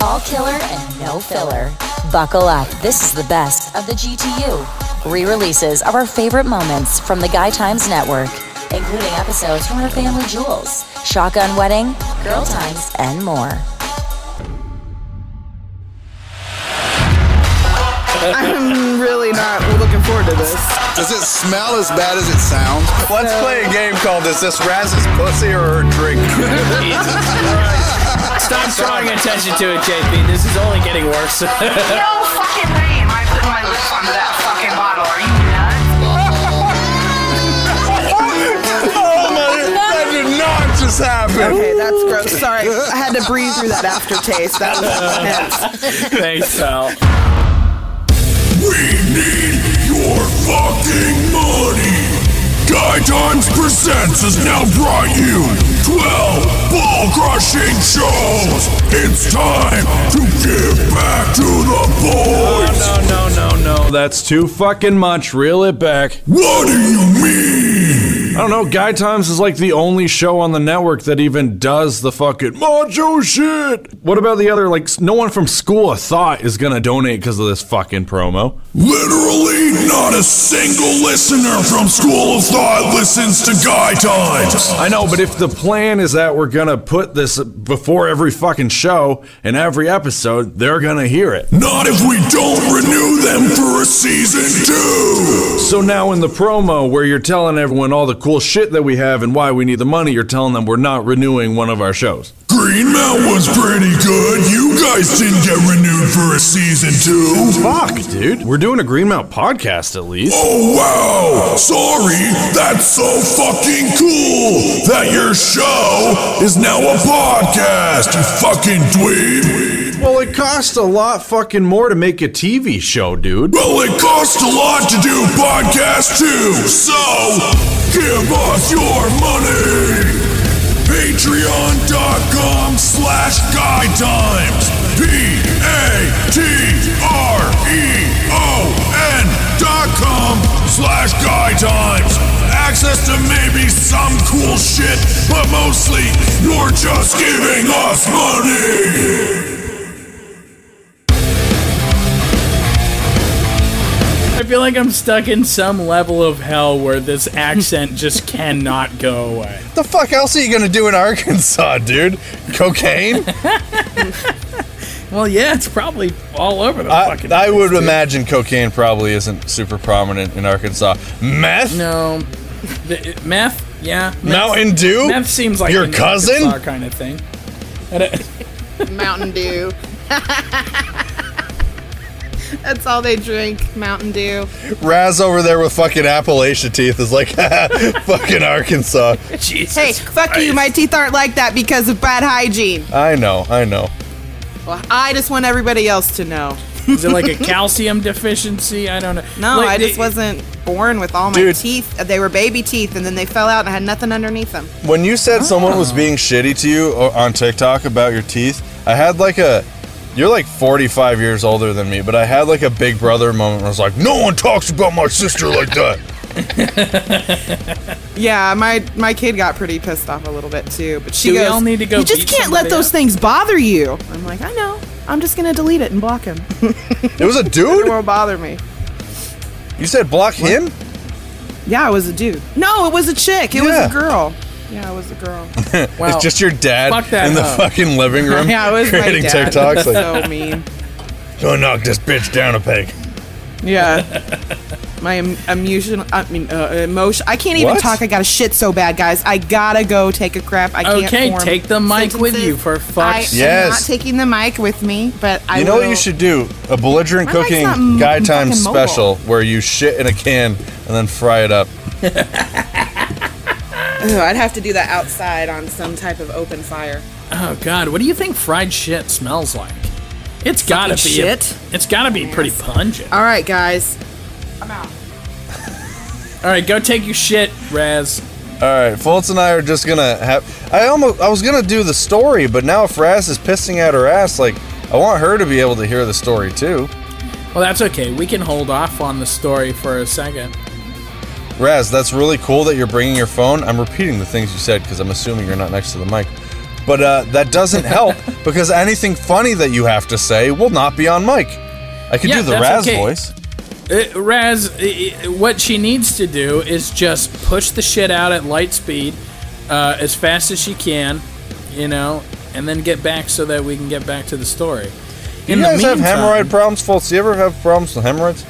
All killer and no filler. Buckle up. This is the best of the GTU. Re releases of our favorite moments from the Guy Times Network, including episodes from our family jewels, Shotgun Wedding, Girl Times, and more. I'm really not looking forward to this. Does it smell as bad as it sounds? Let's play a game called Is This Raz's Pussy or Her Drink? Stop drawing attention to it, JP. This is only getting worse. No fucking way am I putting my lips onto that fucking bottle. Are you nuts? oh my, god. that did not just happen. Okay, that's gross. Sorry, I had to breathe through that aftertaste. That was intense. Thanks, pal. We need your fucking money. Guy Times Presents has now brought you 12 ball crushing shows. It's time to give back to the boys. No, no, no, no. no. That's too fucking much. Reel it back. What do you mean? I don't know. Guy Times is like the only show on the network that even does the fucking macho shit. What about the other? Like, no one from School of Thought is gonna donate because of this fucking promo. Literally, not a single listener from School of Thought listens to Guy Times. I know, but if the plan is that we're gonna put this before every fucking show and every episode, they're gonna hear it. Not if we don't renew them for a season two. So now in the promo where you're telling everyone all the cool shit that we have and why we need the money, you're telling them we're not renewing one of our shows. Green Mount was pretty good. You guys didn't get renewed for a season two. Fuck, dude. We're doing a Greenmount podcast at least. Oh wow! Sorry, that's so fucking cool that your show is now a podcast, you fucking dweeb. Well, it costs a lot fucking more to make a TV show, dude. Well, it costs a lot to do podcasts too, so give us your money. Patreon.com slash guy times. P-A-T-R-E-O-N dot com slash guy times. Access to maybe some cool shit, but mostly you're just giving us money. Feel like I'm stuck in some level of hell where this accent just cannot go away. The fuck else are you gonna do in Arkansas, dude? Cocaine? Well, yeah, it's probably all over the I, fucking. I would dude. imagine cocaine probably isn't super prominent in Arkansas. Meth? No, the, meth. Yeah, meth, Mountain Dew? Meth seems like Your an cousin? Arkansas kind of thing. Mountain Dew. That's all they drink. Mountain Dew. Raz over there with fucking Appalachia teeth is like, fucking Arkansas. Jesus Hey, fuck you. My teeth aren't like that because of bad hygiene. I know, I know. Well, I just want everybody else to know. Is it like a calcium deficiency? I don't know. No, Like, I just it- wasn't born with all my Dude. teeth. They were baby teeth, and then they fell out, and I had nothing underneath them. When you said someone was oh. being shitty to you on TikTok about your teeth, I had like a. You're like 45 years older than me, but I had like a big brother moment where I was like, no one talks about my sister like that. Yeah, my my kid got pretty pissed off a little bit too. But she Do we goes, all need to go "You just can't let those up?" things bother you." I'm like, "I know. I'm just gonna delete it and block him. It was a dude. it won't bother me." You said block him? Yeah, it was a dude. No, it was a chick. It Yeah. was a girl. Yeah, it was a girl. Well, it's just your dad fuck that in the hoe. fucking living room yeah, it was creating my dad. TikToks. Like, so mean. go knock this bitch down a peg. Yeah. My em- emotion, I mean, uh, emotion. I can't even What? talk. I got a shit so bad, guys. I gotta go take a crap. I can't. Okay, form take the mic with you, for I fuck's am Yes. not taking the mic with me, but I You know what will- you should do? A belligerent My mic's cooking not m- guy time fucking mobile. special where you shit in a can and then fry it up. Ugh, I'd have to do that outside on some type of open fire. Oh God, what do you think fried shit smells like? It's gotta be Fucking shit? It's gotta be pretty pungent. All right, guys. I'm out. All right, go take your shit, Raz. All right, Fultz and I are just gonna have. I almost I was gonna do the story, but now if Raz is pissing out her ass, like I want her to be able to hear the story too. Well, that's okay. We can hold off on the story for a second. Raz, that's really cool that you're bringing your phone. I'm repeating the things you said because I'm assuming you're not next to the mic. But uh, that doesn't help because anything funny that you have to say will not be on mic. I could Yeah, do the Raz okay. voice. Uh, Raz, uh, what she needs to do is just push the shit out at light speed uh, as fast as she can, you know, and then get back so that we can get back to the story. You guys have hemorrhoid problems, folks? Do you ever have problems with hemorrhoids?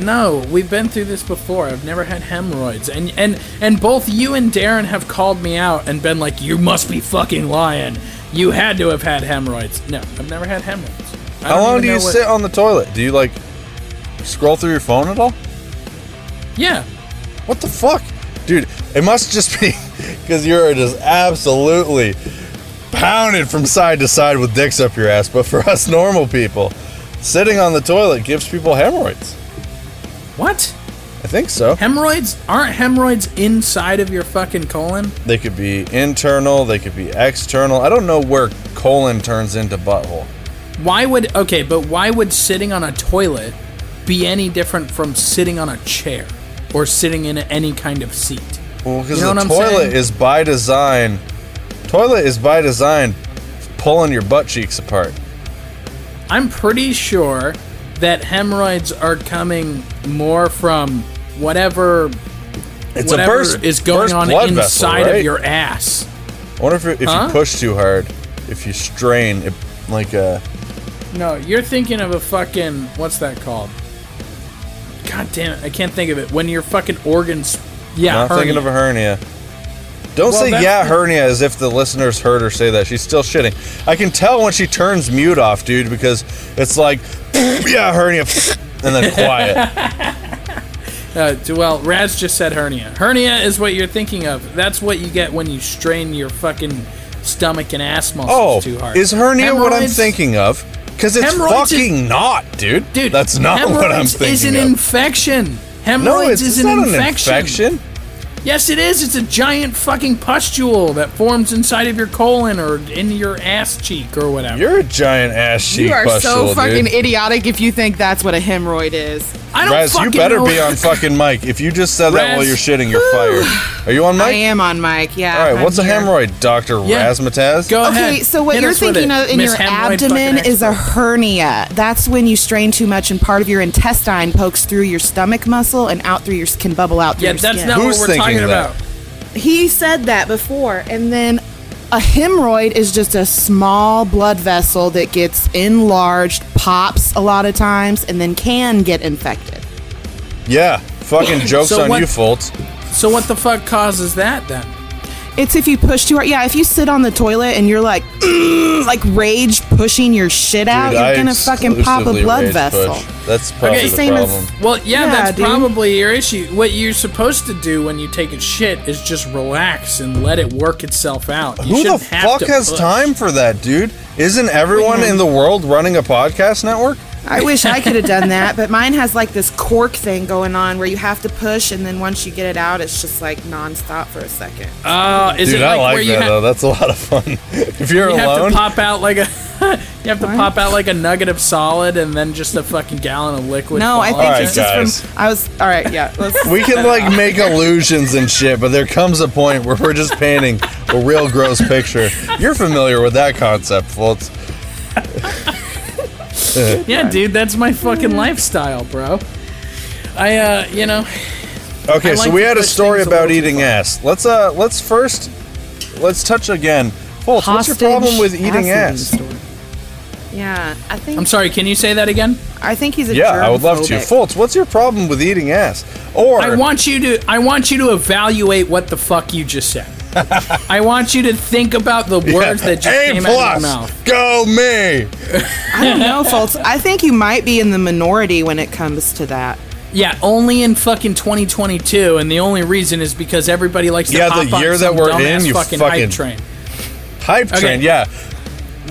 No, we've been through this before. I've never had hemorrhoids, and and and both you and Darren have called me out and been like, "You must be fucking lying. You had to have had hemorrhoids." No, I've never had hemorrhoids. I How long do you what- sit on the toilet? Do you like scroll through your phone at all? Yeah, What the fuck? Dude, it must just be because you're just absolutely pounded from side to side with dicks up your ass. But for us normal people, sitting on the toilet gives people hemorrhoids. What? I think so. Hemorrhoids aren't hemorrhoids inside of your fucking colon. They could be internal, they could be external. I don't know where colon turns into butthole. Why would okay, but why would sitting on a toilet be any different from sitting on a chair or sitting in any kind of seat? Well, because You know the what I'm toilet saying? is by design. Toilet is by design pulling your butt cheeks apart. I'm pretty sure that hemorrhoids are coming more from whatever It's whatever a burst is going on inside vessel, right? of your ass. I wonder if, it, if Huh? you push too hard, if you strain, it, like a. No, you're thinking of a fucking what's that called? God damn it, I can't think of it. When your fucking organs, yeah, not thinking of a hernia. Don't Well, say yeah hernia as if the listeners heard her say that. She's still shitting. I can tell when she turns mute off, dude, because it's like yeah hernia, and then quiet. Uh, d- well, Raz just said hernia. Hernia is what you're thinking of. That's what you get when you strain your fucking stomach and ass muscles Oh, too hard. is hernia what I'm thinking of? Because it's Hemorrhoids is- fucking not, dude. Dude, that's not what I'm hemorrhoids thinking is an of. infection. Hemorrhoids no, it's, is it's an not infection. an infection. Yes, it is. It's a giant fucking pustule that forms inside of your colon or in your ass cheek or whatever. You're a giant ass cheek You are pustule, so fucking dude. idiotic if you think that's what a hemorrhoid is. I don't fucking know. Raz, you better know. be on fucking mic. If you just said that while you're shitting, you're fired. Are you on mic? I am on mic. Yeah. All right, I'm what's a hemorrhoid, Doctor Yeah. Razzmatazz? Go ahead. Okay, so what Hit you're thinking of in Miss your Hemorrhoid abdomen is a hernia. That's when you strain too much and part of your intestine pokes through your stomach muscle and out through your can bubble out through Yeah, your that's skin. not Who's what we're thinking talking that? about. He said that before. And then a hemorrhoid is just a small blood vessel that gets enlarged, pops a lot of times, and then can get infected. Yeah, fucking jokes So on what- you, Fultz. So what the fuck causes that then? It's if you push too hard. Yeah, if you sit on the toilet and you're like, "Mm," like rage pushing your shit out, Dude, you're I gonna fucking pop a blood vessel. push. That's probably Okay, the same as- Well, yeah, Yeah, that's dude. probably your issue. What you're supposed to do when you take a shit is just relax and let it work itself out. You Who the have fuck to has push. time for that, dude? Isn't everyone in the world running a podcast network? I wish I could have done that, but mine has like this cork thing going on where you have to push, and then once you get it out, it's just like nonstop for a second. Oh, is Dude, it I like, like where you, that ha- though. That's a lot of fun. if you're you have to pop out like a you have to What? pop out like a nugget of solid and then just a fucking gallon of liquid? No, I think out? Alright, it's just guys. from. I was all right. Yeah, let's, we can like make illusions and shit, but there comes a point where we're just painting a real gross picture. You're familiar with that concept, Fultz. yeah, dude, that's my fucking lifestyle, bro. I uh, you know, Okay, I so like we to had a push story things a about little too eating far. ass. Let's uh, let's first let's touch again. Fultz, what's your problem with eating ass? Yeah, I think. I'm sorry. Can you say that again? I think he's a Yeah, I would love to. germophobic. Fultz, what's your problem with eating ass? Or I want you to I want you to evaluate what the fuck you just said. I want you to think about the words that just A came out of your plus, mouth. go me. I don't know, folks. I think you might be in the minority when it comes to that. Yeah, only in fucking 2022, and the only reason is because everybody likes to Yeah, hop the on year some that we're dumbass in, you fucking, fucking- hype train. hype Okay. train. Yeah.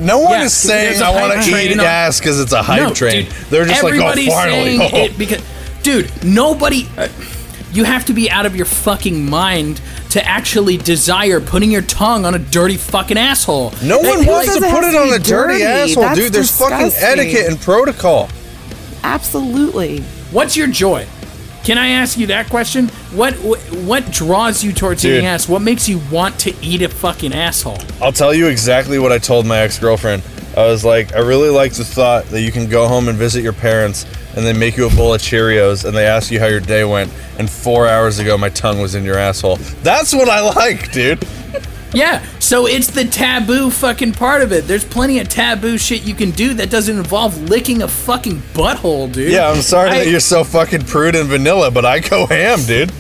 No one Yeah, is saying there's a I want hype to train eat on- ass because it's a hype No, train. dude, They're just like, oh, everybody's finally. saying oh. it because, dude, nobody. Uh, you have to be out of your fucking mind to actually desire putting your tongue on a dirty fucking asshole. No That- one wants to put has it to on a dirty, dirty? asshole, That's dude. There's fucking etiquette and protocol. Absolutely. What's your joy? Can I ask you that question? What what, what draws you towards Dude. eating ass? What makes you want to eat a fucking asshole? I'll tell you exactly what I told my ex girlfriend. I was like, I really like the thought that you can go home and visit your parents and they make you a bowl of Cheerios and they ask you how your day went. And four hours ago, my tongue was in your asshole. That's what I like, dude. Yeah, so it's the taboo fucking part of it. There's plenty of taboo shit you can do that doesn't involve licking a fucking butthole, dude. Yeah, I'm sorry I- that you're so fucking prude and vanilla, but I go ham, dude.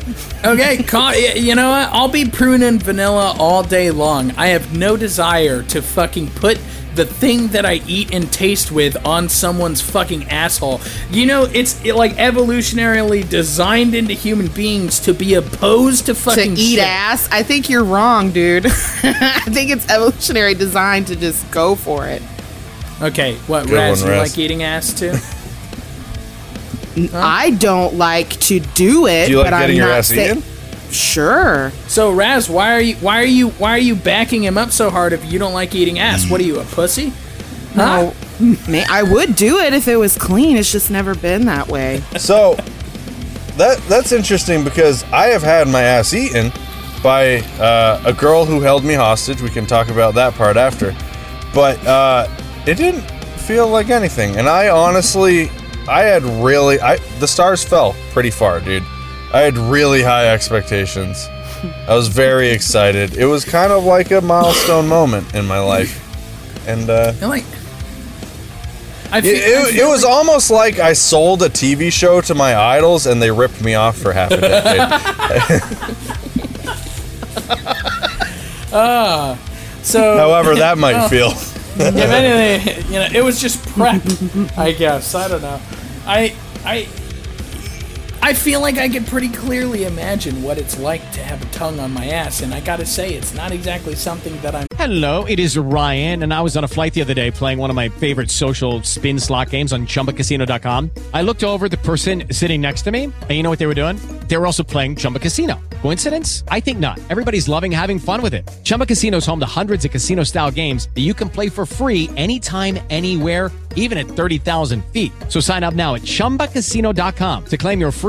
Okay, call, you know what? I'll be prune and vanilla all day long. I have no desire to fucking put the thing that I eat and taste with on someone's fucking asshole. You know, it's it, like evolutionarily designed into human beings to be opposed to To fucking eat shit. ass, I think you're wrong, dude. I think it's evolutionary design to just go for it. Okay, what, Good Raz, one, you Raz. like eating ass too? I don't like to do it, Do you like but getting I'm your not ass say- eaten? Sure. So Raz, why are you why are you why are you backing him up so hard if you don't like eating ass? What are you, a pussy? Huh? No, may, I would do it if it was clean. It's just never been that way. So that that's interesting because I have had my ass eaten by uh, a girl who held me hostage. We can talk about that part after, but uh, it didn't feel like anything. And I honestly, I had really, I the stars fell pretty far, dude. I had really high expectations. I was very excited. It was kind of like a milestone moment in my life, and uh, like I it, feel, it, feel it was almost like I sold a TV show to my idols and they ripped me off for half a decade. so However, that might feel. if anything, you know, it was just prep. I guess I don't know. I I I feel like I can pretty clearly imagine what it's like to have a tongue on my ass, and I gotta say, it's not exactly something that I'm. Hello, it is Ryan, and I was on a flight the other day playing one of my favorite social spin slot games on chumbacasino.com. I looked over the person sitting next to me, and you know what they were doing? They were also playing Chumba Casino. Coincidence? I think not. Everybody's loving having fun with it. Chumba Casino is home to hundreds of casino style games that you can play for free anytime, anywhere, even at 30,000 feet. So sign up now at chumbacasino.com to claim your free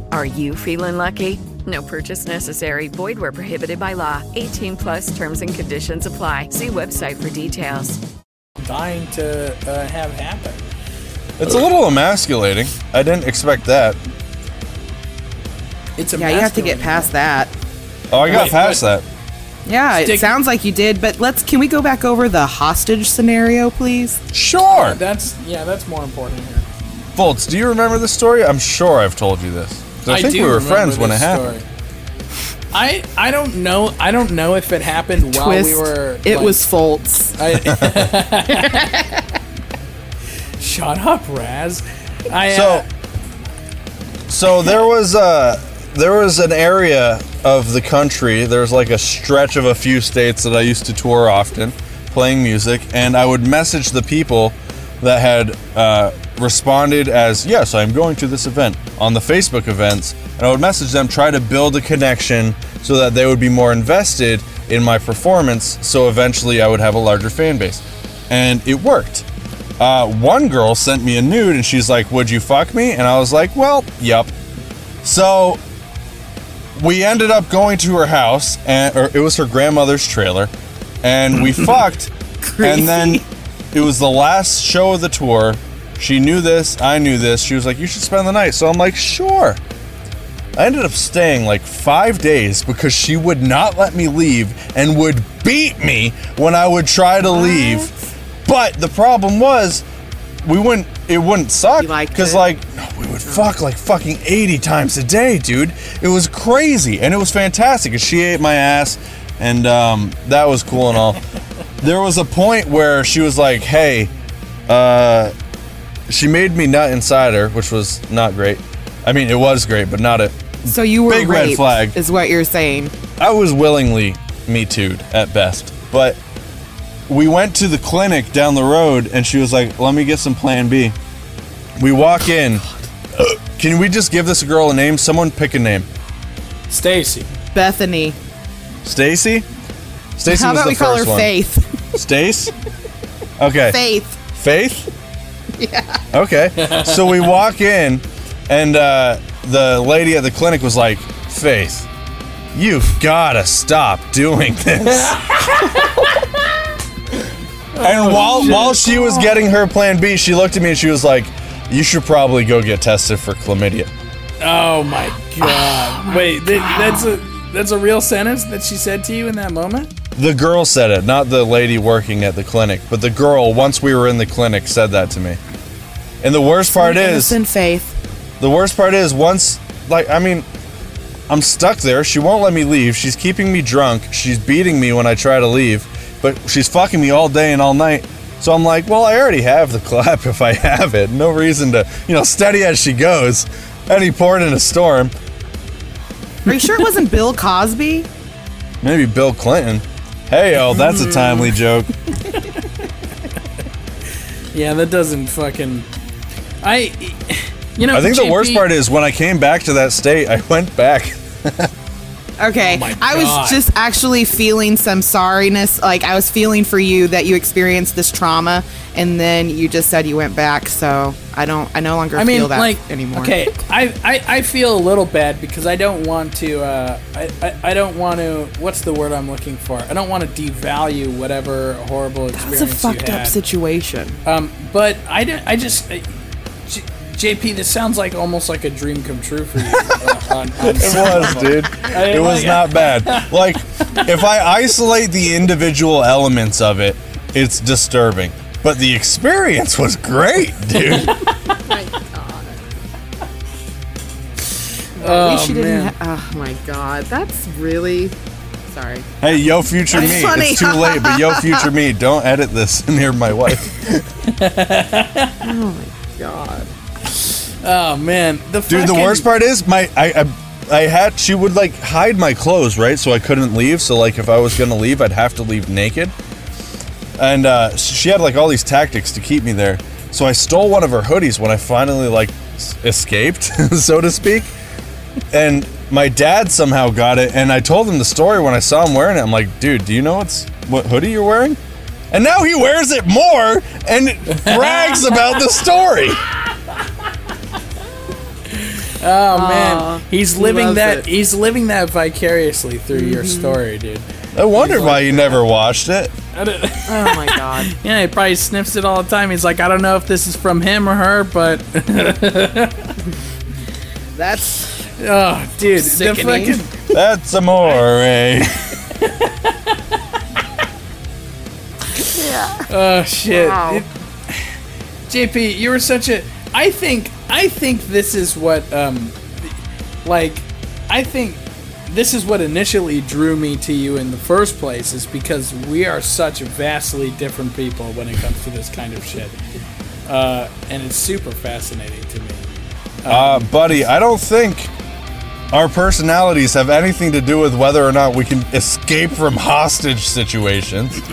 Are you feeling lucky? No purchase necessary. Void where prohibited by law. 18 plus terms and conditions apply. See website for details. dying to uh, have happen. It's a little emasculating. I didn't expect that. It's Yeah, you have to get past that. Oh, I got Wait, past what? that. Yeah, it sounds like you did, but let's can we go back over the hostage scenario, please? Sure. That's yeah, that's more important here. Fultz, do you remember this story? I'm sure I've told you this. 'Cause I, think we were friends when it this happened. story. I I don't know. I don't know if it happened while Twist. we were. it like- was Fultz. I, shut up, Raz. I So, uh, so there was uh there was an area of the country. There's like a stretch of a few states that I used to tour often, playing music, and I would message the people that had uh, responded as yes, I'm going to this event on the Facebook events, and I would message them, try to build a connection so that they would be more invested in my performance. So eventually, I would have a larger fan base, and it worked. Uh, one girl sent me a nude and she's like, Would you fuck me? And I was like, Well, yep. So we ended up going to her house, and or it was her grandmother's trailer, and we fucked. And then it was the last show of the tour. She knew this, I knew this. She was like, You should spend the night. So I'm like, Sure. I ended up staying like five days because she would not let me leave and would beat me when I would try to leave. But the problem was, we wouldn't. It wouldn't suck because like we would fuck like fucking eighty times a day, dude. It was crazy and it was fantastic. And she ate my ass, and um, that was cool and all. there was a point where she was like, "Hey," uh, she made me nut inside her, which was not great. I mean, it was great, but not a So you were Big red flag. is what you're saying. I was willingly me too'd at best. But we went to the clinic down the road and she was like, let me get some plan B. We walk in. Can we just give this girl a name? Someone pick a name. Stacy. Bethany. Stacy? Stacy How was about the we call her one. Faith? Stace? Okay. Faith. Faith? Yeah. Okay. so we walk in, and uh, the lady at the clinic was like, Faith, you've gotta stop doing this. and while while she was getting her plan B, she looked at me and she was like, You should probably go get tested for chlamydia. Oh my god! Wait, th- that's a that's a real sentence that she said to you in that moment. The girl said it, not the lady working at the clinic, but the girl, once we were in the clinic, said that to me. And the worst part is, Innocent Faith. The worst part is once like I mean I'm stuck there. She won't let me leave. She's keeping me drunk. She's beating me when I try to leave, but she's fucking me all day and all night. So I'm like, well, I already have the clap if I have it. No reason to, you know, steady as she goes. Any port in a storm. Are you sure it wasn't Bill Cosby? Maybe Bill Clinton. Hey, oh, that's a timely mm. joke. Yeah, that doesn't fucking. I, you know. I think the worst part is when I came back to that state, I went back. Okay. my I was just actually feeling some sorriness. Like, I was feeling for you that you experienced this trauma and then you just said you went back. So I don't, I no longer I mean, feel that like, anymore. okay, I, I, I feel a little bad because I don't want to, uh, I, I, I don't want to, what's the word I'm looking for? I don't want to devalue whatever horrible experience It's a fucked you up situation. Um, but I, don't- I just, uh, J- JP, this sounds like almost like a dream come true for you. uh, on, on It was, dude. I mean, It was like- not bad. Like, if I isolate the individual elements of it, it's disturbing. But the experience was great, dude. At Oh, least you didn't. man. Ha- oh my god, that's really. Sorry. hey, yo, future me. Funny. It's too late, but yo, future me, don't edit this near my wife. Oh my god. Oh man, the Dude, the fucking- worst part is my I, I I had she would like hide my clothes, right? So I couldn't leave. So like if I was gonna leave, I'd have to leave naked. And uh, she had like all these tactics to keep me there. So I stole one of her hoodies when I finally like s- escaped, so to speak. And my dad somehow got it, and I told him the story when I saw him wearing it. I'm like, dude, do you know what's what hoodie you're wearing? And now he wears it more and brags about the story. Oh Aw, man, he's living loves that. it. He's living that vicariously through your Mhm. story, dude. I wondered why you never watched it. Oh my god. yeah, he probably sniffs it all the time. He's like, I don't know if this is from him or her, but That's. oh, dude, the Sickening. fucking- That's amore. Yeah. Oh shit. Wow. It- JP, you were such a I think I think this is what um like I think this is what initially drew me to you in the first place is because we are such vastly different people when it comes to this kind of shit. Uh, and it's super fascinating to me. Uh, buddy, I don't think our personalities have anything to do with whether or not we can escape from hostage situations.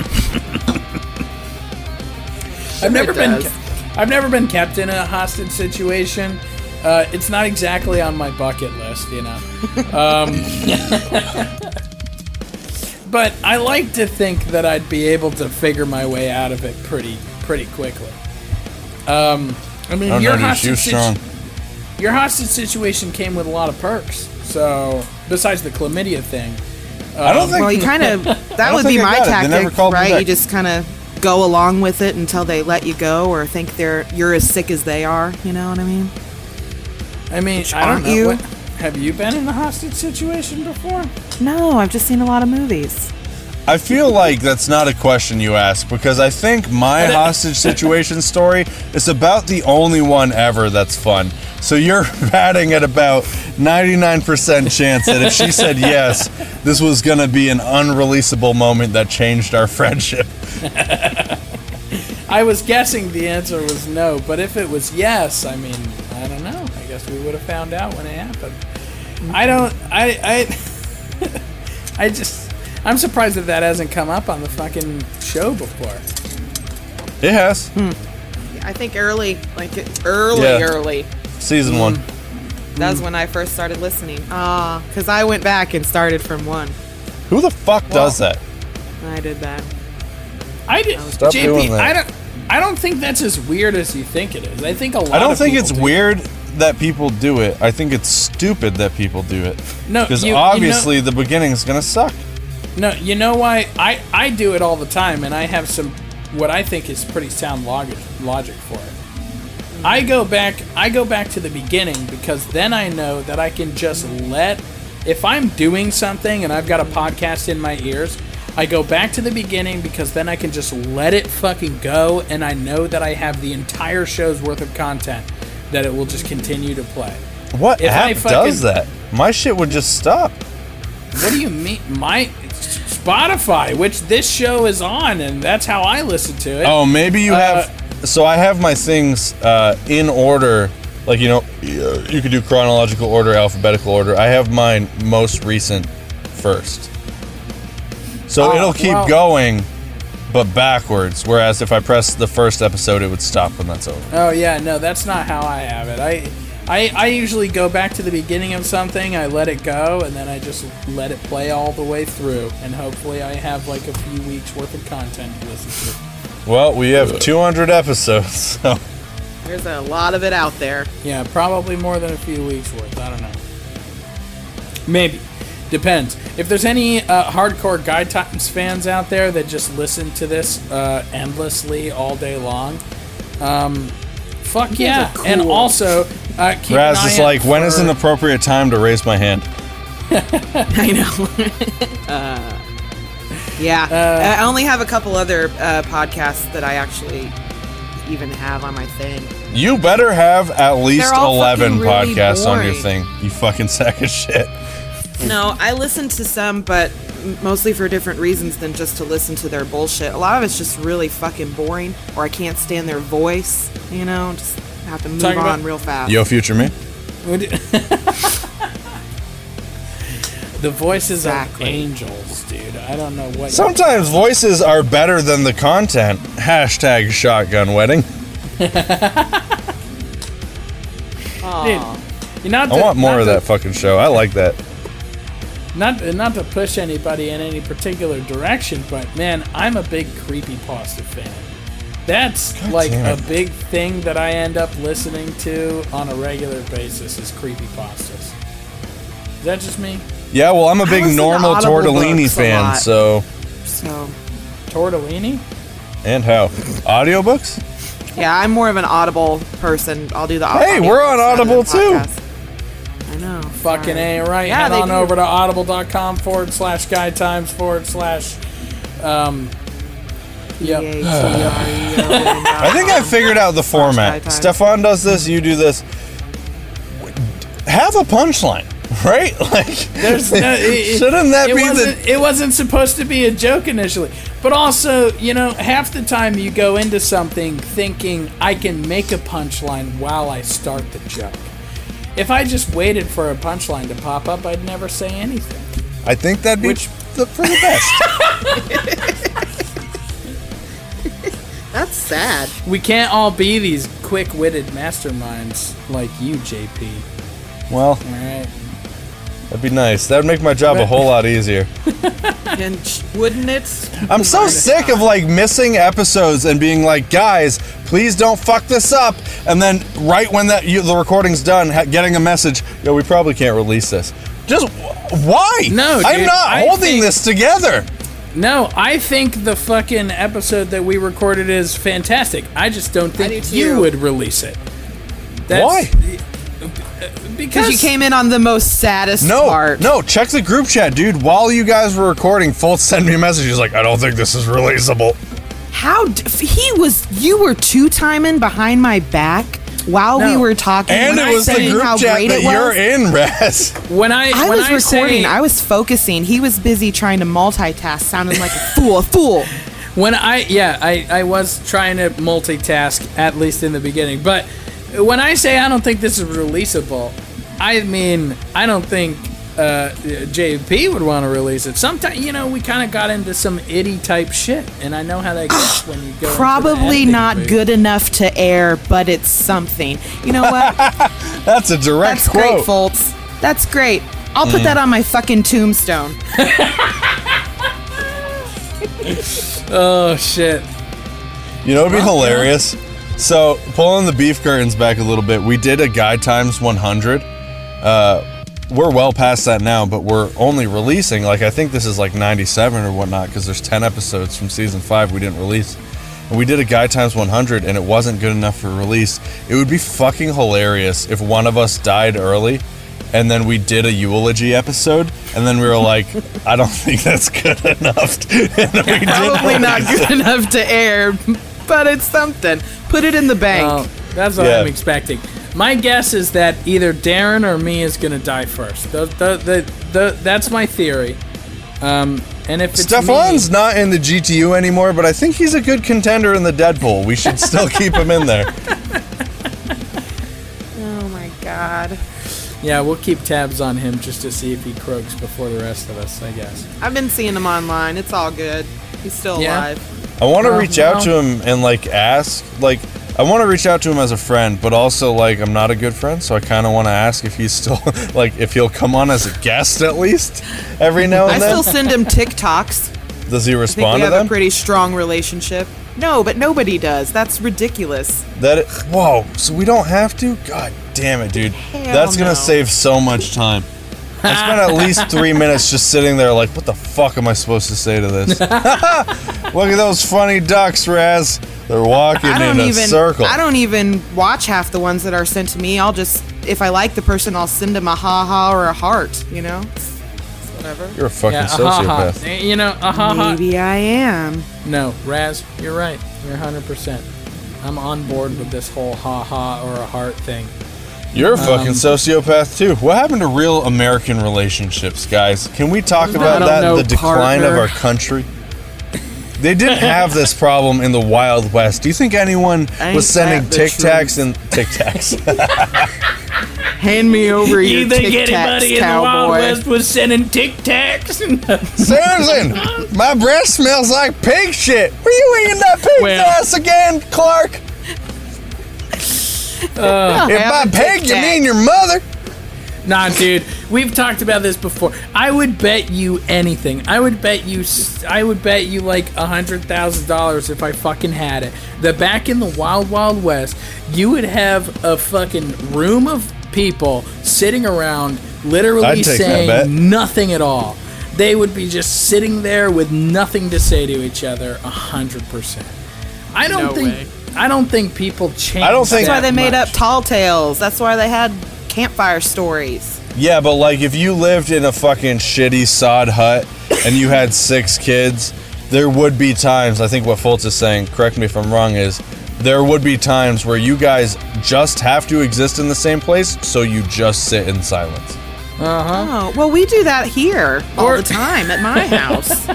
I've never been does. I've never been kept in a hostage situation. Uh, it's not exactly on my bucket list, you know. Um, but I like to think that I'd be able to figure my way out of it pretty pretty quickly. Um, I mean, I don't your know, hostage you're situ- your hostage situation came with a lot of perks. So besides the chlamydia thing, I don't um, think- Well, you kind of that would be my got it. They never tactic, right? You just kind of go along with it until they let you go, or think they're you're as sick as they are. You know what I mean? I mean, I don't aren't know. you? What, have you been in a hostage situation before? No, I've just seen a lot of movies. I feel like that's not a question you ask because I think my hostage situation story is about the only one ever that's fun. So you're batting at about 99% chance that if she said yes, this was going to be an unreleasable moment that changed our friendship. I was guessing the answer was no, but if it was yes, I mean, I don't know. I guess we would have found out when it happened. I don't. I. I. I just. I'm surprised that that hasn't come up on the fucking show before. It has. I think early, like early, Yeah. early. Season Mm. one. That's when I first started listening. Ah, because I went back and started from one. Who the fuck does that? I did that. I did. Stop JP, doing that. I don't. I don't think that's as weird as you think it is. I think a lot. I don't of think it's do. weird that people do it. I think it's stupid that people do it. No, because you- you know- obviously the is gonna suck. No, you know why? I, I do it all the time, and I have some what I think is pretty sound logic logic for it. I go back I go back to the beginning because then I know that I can just let if I'm doing something and I've got a podcast in my ears, I go back to the beginning because then I can just let it fucking go and I know that I have the entire show's worth of content that it will just continue to play. What If app fucking- does that? My shit would just stop. What do you mean? My Spotify, which this show is on, and that's how I listen to it. Oh, maybe you Uh, have. So I have my things uh, in order. Like you know, you could do chronological order, alphabetical order. I have mine most recent first. So Oh, it'll keep well- going, but backwards. Whereas if I press the first episode, it would stop when that's over. Oh yeah, no, that's not how I have it. I, I, I usually go back to the beginning of something, I let it go, and then I just let it play all the way through, and hopefully I have like a few weeks worth of content to listen to. Well, we have 200 episodes. So. There's a lot of it out there. Yeah, probably more than a few weeks worth. I don't know. Maybe. Depends. If there's any uh, hardcore Guy Times fans out there that just listen to this uh, endlessly all day long, um, fuck guys yeah. are And also, uh, keep Raz an eye is out like, when is an appropriate time to raise my hand? I know. uh, yeah, I only have a couple other uh, podcasts that I actually even have on my thing. You better have at least 11 really podcasts on your thing. You fucking sack of shit. No, I listen to some, but mostly for different reasons than just to listen to their bullshit. A lot of it's just really fucking boring, or I can't stand their voice. You know, just have to move Talking on about- real fast. Yo, future me. The voices Exactly. of angels, dude. I don't know what. Sometimes voices are better than the content. Hashtag shotgun wedding. Dude, you're not I to- want more not of to- that fucking show. I like that. Not not to push anybody in any particular direction, but man, I'm a big creepy pasta fan. That's like a big thing that I end up listening to on a regular basis is creepy pastas. Is that just me? Yeah, well, I'm a big listen to normal Audible tortellini fan, so. So, Tortellini? And how? Audiobooks? yeah, I'm more of an Audible person. I'll do the. Hey, we're on Audible too. Podcast. I know. Fucking sorry. A right. Yeah, Head on do. over to audible.com forward slash guy times forward slash um Yep. I think I figured out the format. Stefan does this, you do this. Have a punchline, right? Like, There's no, it, shouldn't that it be wasn't, the? It wasn't supposed to be a joke initially, but also, you know, half the time you go into something thinking I can make a punchline while I start the joke. If I just waited for a punchline to pop up, I'd never say anything. I think that'd be Which- the, for the best. That's sad. We can't all be these quick-witted masterminds like you, JP. well, All right. That'd be nice. That would make my job a whole lot easier. And wouldn't it? I'm so sick of like missing episodes and being like, guys, please don't fuck this up. And then right when that you, the recording's done, ha- getting a message, yo, we probably can't release this. Just why? No, I'm dude, not I holding think- this together. No, I think the fucking episode that we recorded is fantastic. I just don't think do you too. would release it. Why? Because you came in on the most saddest No, part. no, check the group chat, dude. While you guys were recording, Fultz sent me a message. He's like, I don't think this is releasable. How d- f- he was? You were two timing behind my back while we were talking. And when it I was the group how chat great that it was. you're in, Raz. When I I when was I recording. say- I was focusing. He was busy trying to multitask, sounding like a fool. A fool. When I yeah, I, I was trying to multitask at least in the beginning, but when I say I don't think this is releasable, I mean I don't think uh, JP would want to release it. Sometimes you know we kind of got into some itty type shit, and I know how that gets when you go. Probably editing not booth. good enough to air, but it's something. You know what? That's a direct That's great, quote. Fultz. That's great. I'll put Mm. that on my fucking tombstone. Oh shit! You know, it'd be hilarious. So, pulling the beef curtains back a little bit, we did a guy times 100. Uh, we're well past that now, but we're only releasing like I think this is like 97 or whatnot because there's 10 episodes from season five we didn't release. And we did a guy times 100, and it wasn't good enough for release. It would be fucking hilarious if one of us died early. And then we did a eulogy episode, and then we were like, "I don't think that's good enough." Probably not good enough to air, but it's something. Put it in the bank. Well, that's what Yeah. I'm expecting. My guess is that either Darren or me is going to die first. The, the, the, the, that's my theory. Um, and if it's Stefan's me, not in the GTU anymore, but I think he's a good contender in the Deadpool. We should still keep him in there. Oh my god. yeah, we'll keep tabs on him just to see if he croaks before the rest of us. I guess. I've been seeing him online. It's all good. He's still Yeah. alive. I want to reach out to him and like ask, like, I want to reach out to him as a friend, but also like I'm not a good friend, so I kind of want to ask if he's still like if he'll come on as a guest at least every now I and then. I still send him TikToks. Does he I think respond we to have a pretty strong relationship. No, but nobody does. That's ridiculous. That it, whoa, so we don't have to? God damn it, dude. Hell That's gonna no. save so much time. I spent at least three minutes just sitting there like, what the fuck am I supposed to say to this? Look at those funny ducks, Raz. They're walking I in don't a even. circle. I don't even watch half the ones that are sent to me. I'll just, if I like the person, I'll send them a ha ha or a heart. You know, whatever. You're a fucking Yeah, ah, ha, ha. sociopath. Eh, You know, uh, ha, ha. Maybe I am. No, Raz, you're right. You're 100. percent I'm on board with this whole ha ha or a heart thing. You're a fucking Um, sociopath too. What happened to real American relationships, guys? Can we talk about that? know, the decline of our country. They didn't have this problem in the Wild West. Do you think anyone Ain't was sending Tic Tacs and Tic Tacs? Hand me over your You think Tic Tacs, anybody in the Wild cowboy. West was sending Tic Tacs? Susan, my breath smells like pig shit. Were you eating that pig Well- ass again, Clark? Uh, if by peg you mean your mother. Nah, dude, we've talked about this before. I would bet you anything. I would bet you. I would bet you like a hundred thousand dollars if I fucking had it. That back in the wild, wild west, you would have a fucking room of people sitting around, literally I'd take that saying nothing at all. They would be just sitting there with nothing to say to each other. A hundred percent. I don't No think. way. I don't think people change. I don't think- That's why they made much. up tall tales. That's why they had campfire stories. Yeah, but like if you lived in a fucking shitty sod hut and you had six kids, there would be times, I think what Fultz is saying, correct me if I'm wrong, is there would be times where you guys just have to exist in the same place, so you just sit in silence. Uh huh. Oh, well, we do that here all the time at my house.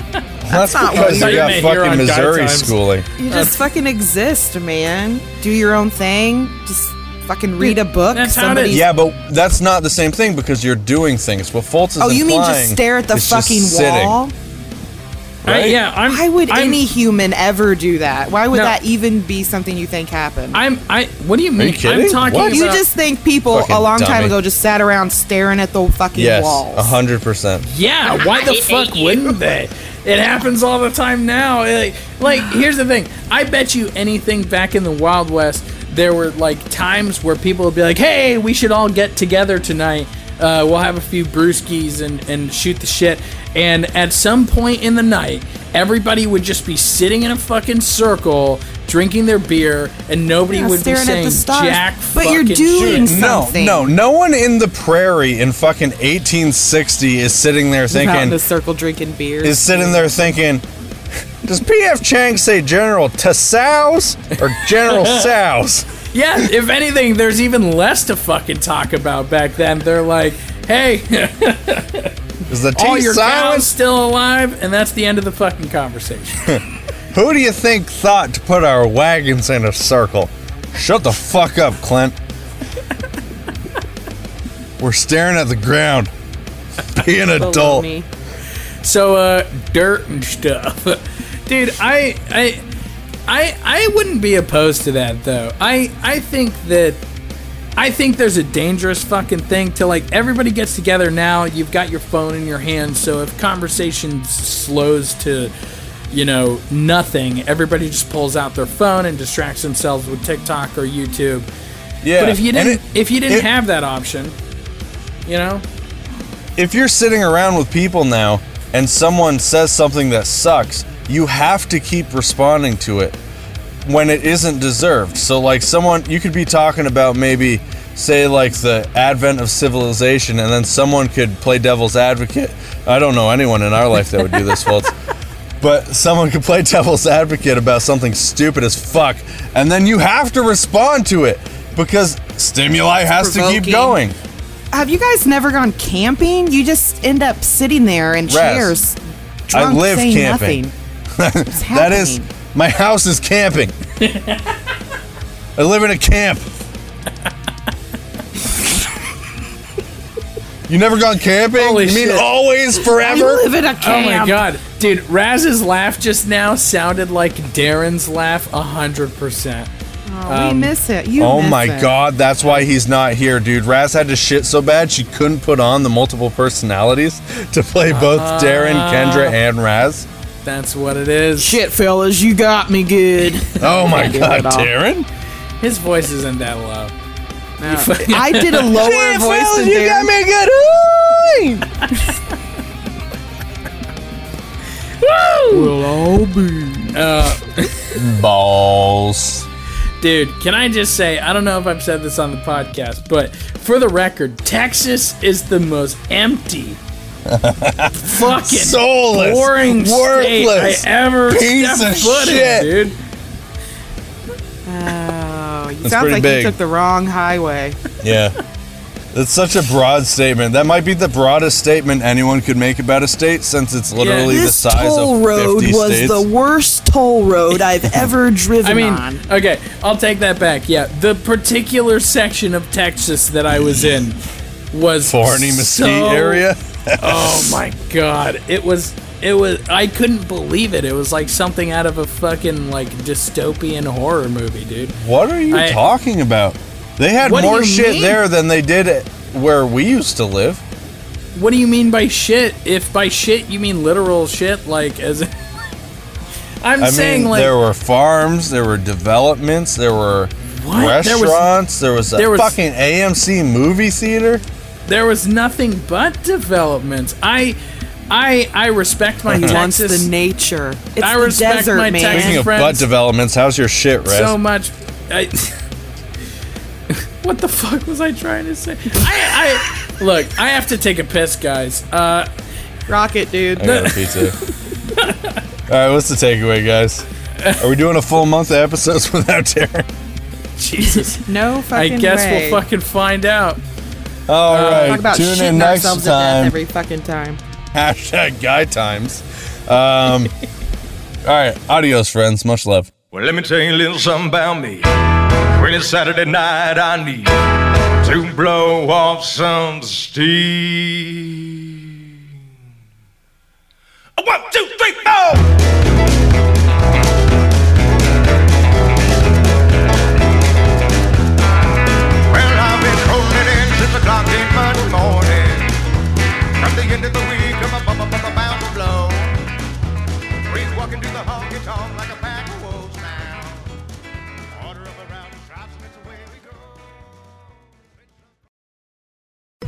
That's, not because what you you got meant here fucking Missouri schooling. You just fucking exist, man. Do your own thing. Just fucking read a book. That's how it Somebody- Yeah, but that's not the same thing because you're doing things. What Fultz is Oh, you mean just stare at the is just fucking sitting, wall? I- right? yeah, I'm. Why would I'm- any human ever do that? Why would No. that even be something you think happened? I'm. I. What do you mean? kidding? I'm talking What? you just think people Fucking a long time dummy. ago just sat around staring at the fucking Yes, walls. a hundred percent. Yeah, why the fuck wouldn't they? It happens all the time now. Like, like, here's the thing. I bet you anything back in the Wild West, there were like times where people would be like, "Hey, we should all get together tonight. Uh, we'll have a few brewskis and and shoot the shit." And at some point in the night, everybody would just be sitting in a fucking circle drinking their beer and nobody Yeah, would be staring at saying the stars. jack But you're doing shit. No, something. no, no one in the prairie in fucking 1860 is sitting there Out in the circle drinking beer. is sitting there thinking, does P.F. Chang say General Tassows or General Sows? Yeah, if anything, there's even less to fucking talk about back then. They're like, hey, Is the all your silent? cows still alive? And that's the end of the fucking conversation. Who do you think thought to put our wagons in a circle? Shut the fuck up, Clint. We're staring at the ground. Be an adult. So uh dirt and stuff. Dude, I I I I wouldn't be opposed to that though. I I think that I think there's a dangerous fucking thing to like everybody gets together now, you've got your phone in your hand, so if conversation slows to you know, nothing, everybody just pulls out their phone and distracts themselves with TikTok or YouTube. Yeah. But if you didn't it- if you didn't it- have that option, you know, if you're sitting around with people now and someone says something that sucks, you have to keep responding to it when it isn't deserved. So, like, someone, you could be talking about maybe, say, like the advent of civilization, and then someone could play devil's advocate. I don't know anyone in our life that would do this, Fultz. But someone could play devil's advocate about something stupid as fuck, and then you have to respond to it because stimuli has to keep going. Have you guys never gone camping? You just end up sitting there in Raz, chairs, drunk, I live saying camping. nothing. that is, my house is camping. I live in a camp. You never gone camping? Holy you mean shit. always, forever? I live in a camp. Oh my god, dude! Raz's laugh just now sounded like Darren's laugh a hundred percent. Oh, we um, miss it. You oh miss my it. god, that's why he's not here, dude. Raz had to shit so bad she couldn't put on the multiple personalities to play both Darren, Kendra, uh. and Raz. That's what it is. Shit, fellas, you got me good. Oh my god, it. Darren. His voice isn't that low. I did a lower Shit, voice fellas, than you Darren. got me good. Woo! We'll all be. Uh, Balls. Dude, can I just say, I don't know if I've said this on the podcast, but for the record, Texas is the most empty, fucking Soulless, boring worthless, state I ever piece of foot shit. in, dude. Oh, you sounds pretty like big. you took the wrong highway. Yeah. That's such a broad statement. That might be the broadest statement anyone could make about a state since it's literally the this size toll of road 50 was states. the worst toll road I've ever driven I mean, on. okay, I'll take that back. Yeah, the particular section of Texas that I was in was Forney Mesquite so- area. oh my god, it was it was I couldn't believe it. It was like something out of a fucking like dystopian horror movie, dude. What are you I- talking about? They had more shit mean? there than they did at where we used to live. What do you mean by shit? If by shit you mean literal shit, like as I'm I saying, mean, like there were farms, there were developments, there were What? There was- restaurants, there was, a there was- fucking AMC movie theater. There was nothing but development. I, I, I respect my He wants Texas. the nature. It's I the respect desert, my man. Texas Speaking of friends butt developments, how's your shit, Rez? so much. I, what the fuck was I trying to say? I, I look. I have to take a piss, guys. Uh, Rocket, dude. I got a pizza. All right, what's the takeaway, guys? Are we doing a full month of episodes without Darren? Jesus. No fucking I guess way. we'll fucking find out. All Uh, right, Talk about tune shitting in next ourselves to death time. every fucking time. Hashtag guy times. Um, all right, adios, friends. Much love. Well, let me tell you a little something about me. When it's Saturday night, I need to blow off some steam. One, two, three, four.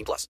18 plus.